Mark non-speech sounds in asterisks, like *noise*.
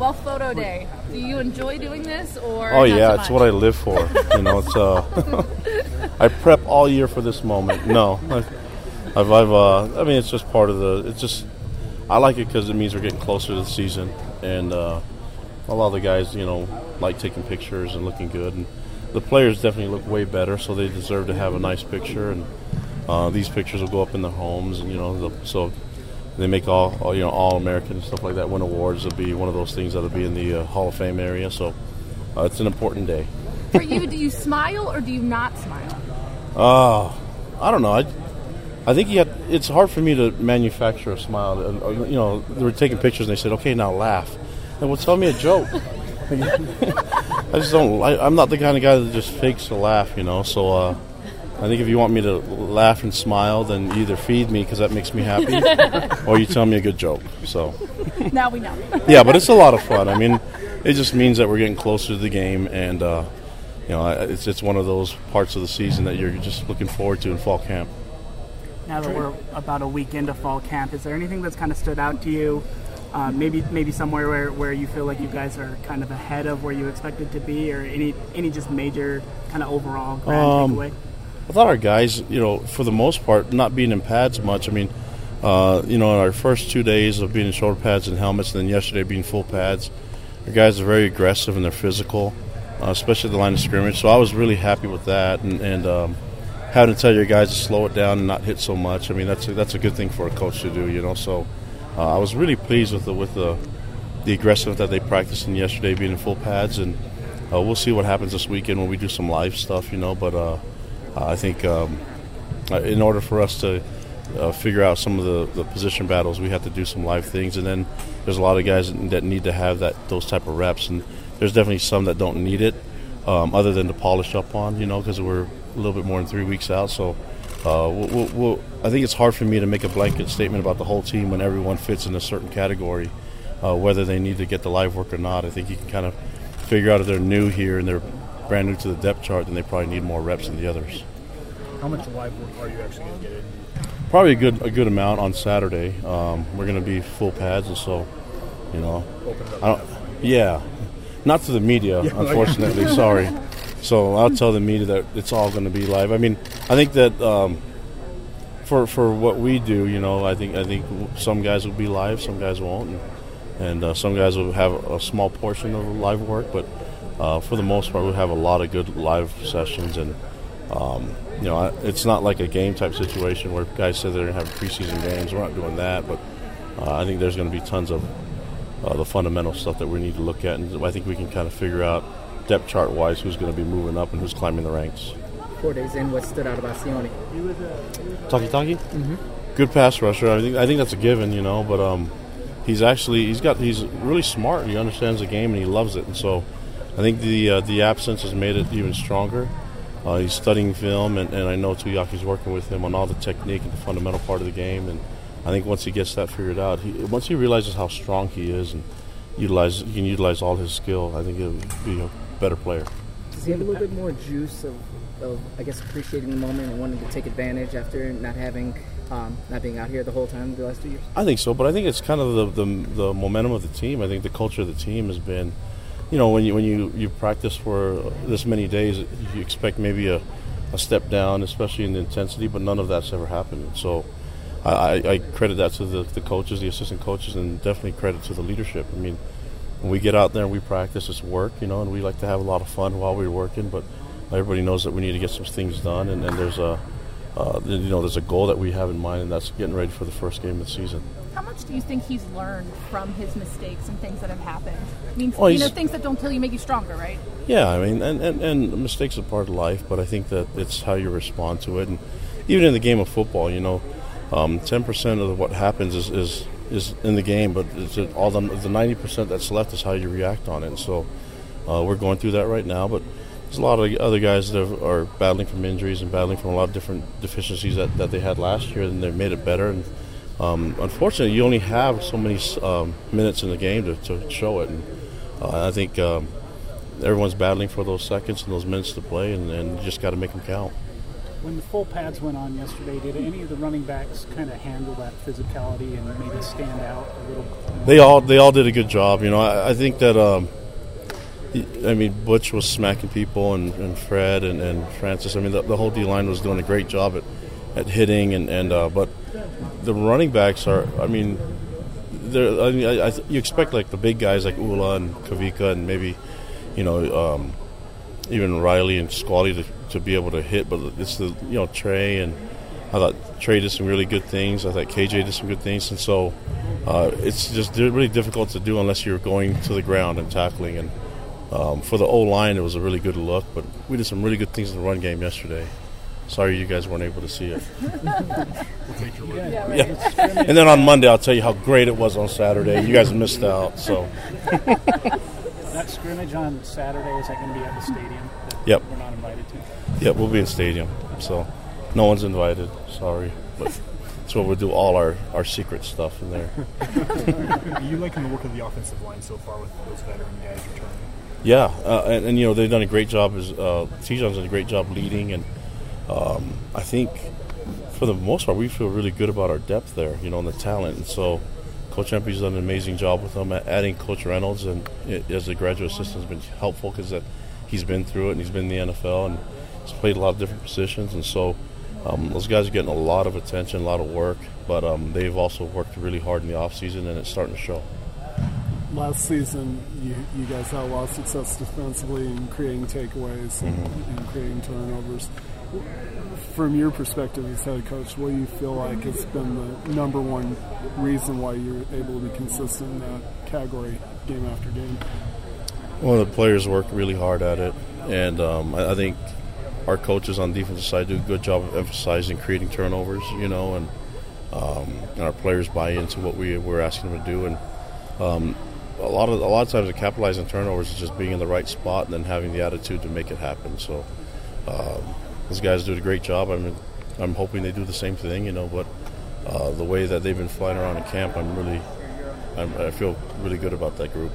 Well, photo day. Do you enjoy doing this, or? Oh yeah, it's what I live for. you know, it's uh, *laughs* I prep all year for this moment. No, I've, I've, I've uh, I mean, it's just part of the. It's just I like it because it means we're getting closer to the season, and uh, a lot of the guys, you know, like taking pictures and looking good, and the players definitely look way better, so they deserve to have a nice picture, and uh, these pictures will go up in their homes, and you know, the, so they make all, all you know all American and stuff like that. Win awards will be one of those things that'll be in the uh, Hall of Fame area. So uh, it's an important day. For you, do you smile or do you not smile? Uh, I don't know. I, I think you have, it's hard for me to manufacture a smile. Uh, You know, they were taking pictures and they said, "Okay, now laugh." And well, tell me a joke. *laughs* I just don't. I, I'm not the kind of guy that just fakes a laugh. You know, so. Uh, I think if you want me to laugh and smile, then you either feed me because that makes me happy, *laughs* or you tell me a good joke. So, Now we know. *laughs* yeah, but it's a lot of fun. I mean, it just means that we're getting closer to the game, and uh, you know, it's it's one of those parts of the season that you're just looking forward to in fall camp. Now that we're about a week into fall camp, is there anything that's kind of stood out to you? Uh, maybe maybe somewhere where, where you feel like you guys are kind of ahead of where you expected to be, or any any just major kind of overall grand Um, takeaway? I thought our guys, you know, for the most part, not being in pads much. I mean, uh, you know, in our first two days of being in shoulder pads and helmets, and then yesterday being full pads, our guys are very aggressive and they're physical, uh, especially the line of scrimmage. So I was really happy with that, and, and um, having to tell your guys to slow it down and not hit so much. I mean, that's a, that's a good thing for a coach to do, you know. So uh, I was really pleased with the with the the aggressiveness that they practiced in yesterday, being in full pads, and uh, we'll see what happens this weekend when we do some live stuff, you know. But uh, I think um, uh, in order for us to uh, figure out some of the, the position battles, we have to do some live things, and then there's a lot of guys that need to have that those type of reps, and there's definitely some that don't need it, um, other than to polish up on, you know, because we're a little bit more than three weeks out, so. Uh, we'll, we'll, we'll, I think it's hard for me to make a blanket statement about the whole team when everyone fits in a certain category, uh, whether they need to get the live work or not. I think you can kind of figure out if they're new here and they're brand new to the depth chart, then they probably need more reps than the others. How much live work are you actually going to get in? Probably a good a good amount on Saturday. Um, we're going to be full pads, and so you know, Open it up I don't. Yeah, not to the media, *laughs* unfortunately. *laughs* sorry. So I'll tell the media that it's all going to be live. I mean, I think that um, for for what we do, you know, I think I think some guys will be live, some guys won't, and, and uh, some guys will have a small portion of live work, but uh, for the most part, we have a lot of good live sessions and. Um, you know, I- it's not like a game type situation where guys say they're going to have preseason games. We're not doing that, but uh, I think there's going to be tons of uh, the fundamental stuff that we need to look at, and I think we can kind of figure out depth chart wise who's going to be moving up and who's climbing the ranks. Four days in, what stood out about Sione? Takitaki, good pass rusher. I think I think that's a given, you know. But um, he's actually he's got he's really smart. He understands the game and he loves it, and so I think the uh, the absence has made it even stronger. Uh, he's studying film, and, and I know Tuiaki's working with him on all the technique and the fundamental part of the game. And I think once he gets that figured out, he, once he realizes how strong he is and utilize he can utilize all his skill, I think he'll be a better player. Does he have a little bit more juice of, of I guess, appreciating the moment and wanting to take advantage after not having, um, not being out here the whole time the last two years? I think so, but I think it's kind of the, the the momentum of the team. I think the culture of the team has been, you know, when you when you, you practice for this many days, you expect maybe a, a step down, especially in the intensity, but none of that's ever happened. So, I, I credit that to the, the coaches, the assistant coaches, and definitely credit to the leadership. I mean, when we get out there and we practice, it's work, you know, and we like to have a lot of fun while we're working, but everybody knows that we need to get some things done, and, and there's a uh, you know there's a goal that we have in mind, and that's getting ready for the first game of the season. Much do you think he's learned from his mistakes and things that have happened? I mean, Well, you know, things that don't kill you make you stronger, right? Yeah, I mean, and, and, and mistakes are part of life, but I think that it's how you respond to it. And even in the game of football, you know, um, 10% of what happens is, is, is in the game, but it's all the, the 90% that's left is how you react on it. And so uh, we're going through that right now, but there's a lot of other guys that are battling from injuries and battling from a lot of different deficiencies that, that they had last year, and they've made it better. And um, unfortunately, you only have so many um, minutes in the game to, to show it. And uh, I think um, everyone's battling for those seconds and those minutes to play, and, and you just got to make them count. When the full pads went on yesterday, did any of the running backs kind of handle that physicality and maybe stand out a little? More? They all they all did a good job. You know, I, I think that. Um, I mean, Butch was smacking people, and, and Fred and, and, Francis. I mean, the, the whole D line was doing a great job at, at hitting, and, and uh, but the running backs are. I mean, I mean, I, I, you expect like the big guys like Ula and Kavika, and maybe, you know, um, even Riley and Squally to, to be able to hit, but it's the you know Trey and I thought Trey did some really good things. I thought KJ did some good things, and so uh, it's just really difficult to do unless you're going to the ground and tackling and um, for the O line, it was a really good look, but we did some really good things in the run game yesterday. Sorry you guys weren't able to see it. *laughs* Yeah, And then on Monday, I'll tell you how great it was on Saturday. You guys missed out. So *laughs* that scrimmage on Saturday is that going to be at the stadium? Yep. We're not invited to. Yep, we'll be in stadium. So no one's invited. Sorry, but that's where we'll do all our, our secret stuff in there. Are *laughs* you liking the work of the offensive line so far with those veteran guys returning? Yeah, uh, and, and, you know they've done a great job. As uh, Tejan's done a great job leading, and um, I think for the most part we feel really good about our depth there. You know, and the talent. And so Coach Empey's done an amazing job with them. At adding Coach Reynolds and it, as a graduate assistant has been helpful because he's been through it and he's been in the NFL and he's played a lot of different positions. And so um, those guys are getting a lot of attention, a lot of work. But um, they've also worked really hard in the off season, and it's starting to show last season you, you guys had a lot of success defensively in creating takeaways and, Mm-hmm. and creating turnovers. From your perspective as head coach, what do you feel like has been the number one reason why you're able to be consistent in that category game after game? Well, the players work really hard at it, and um, I, I think our coaches on the defensive side do a good job of emphasizing creating turnovers, you know, and, um, and our players buy into what we, we're asking them to do. And um, a lot of a lot of times to capitalize on turnovers is just being in the right spot and then having the attitude to make it happen. So um, those guys do a great job. I mean, I'm hoping they do the same thing, you know. But uh, the way that they've been flying around in camp, I'm really, I'm, I feel really good about that group.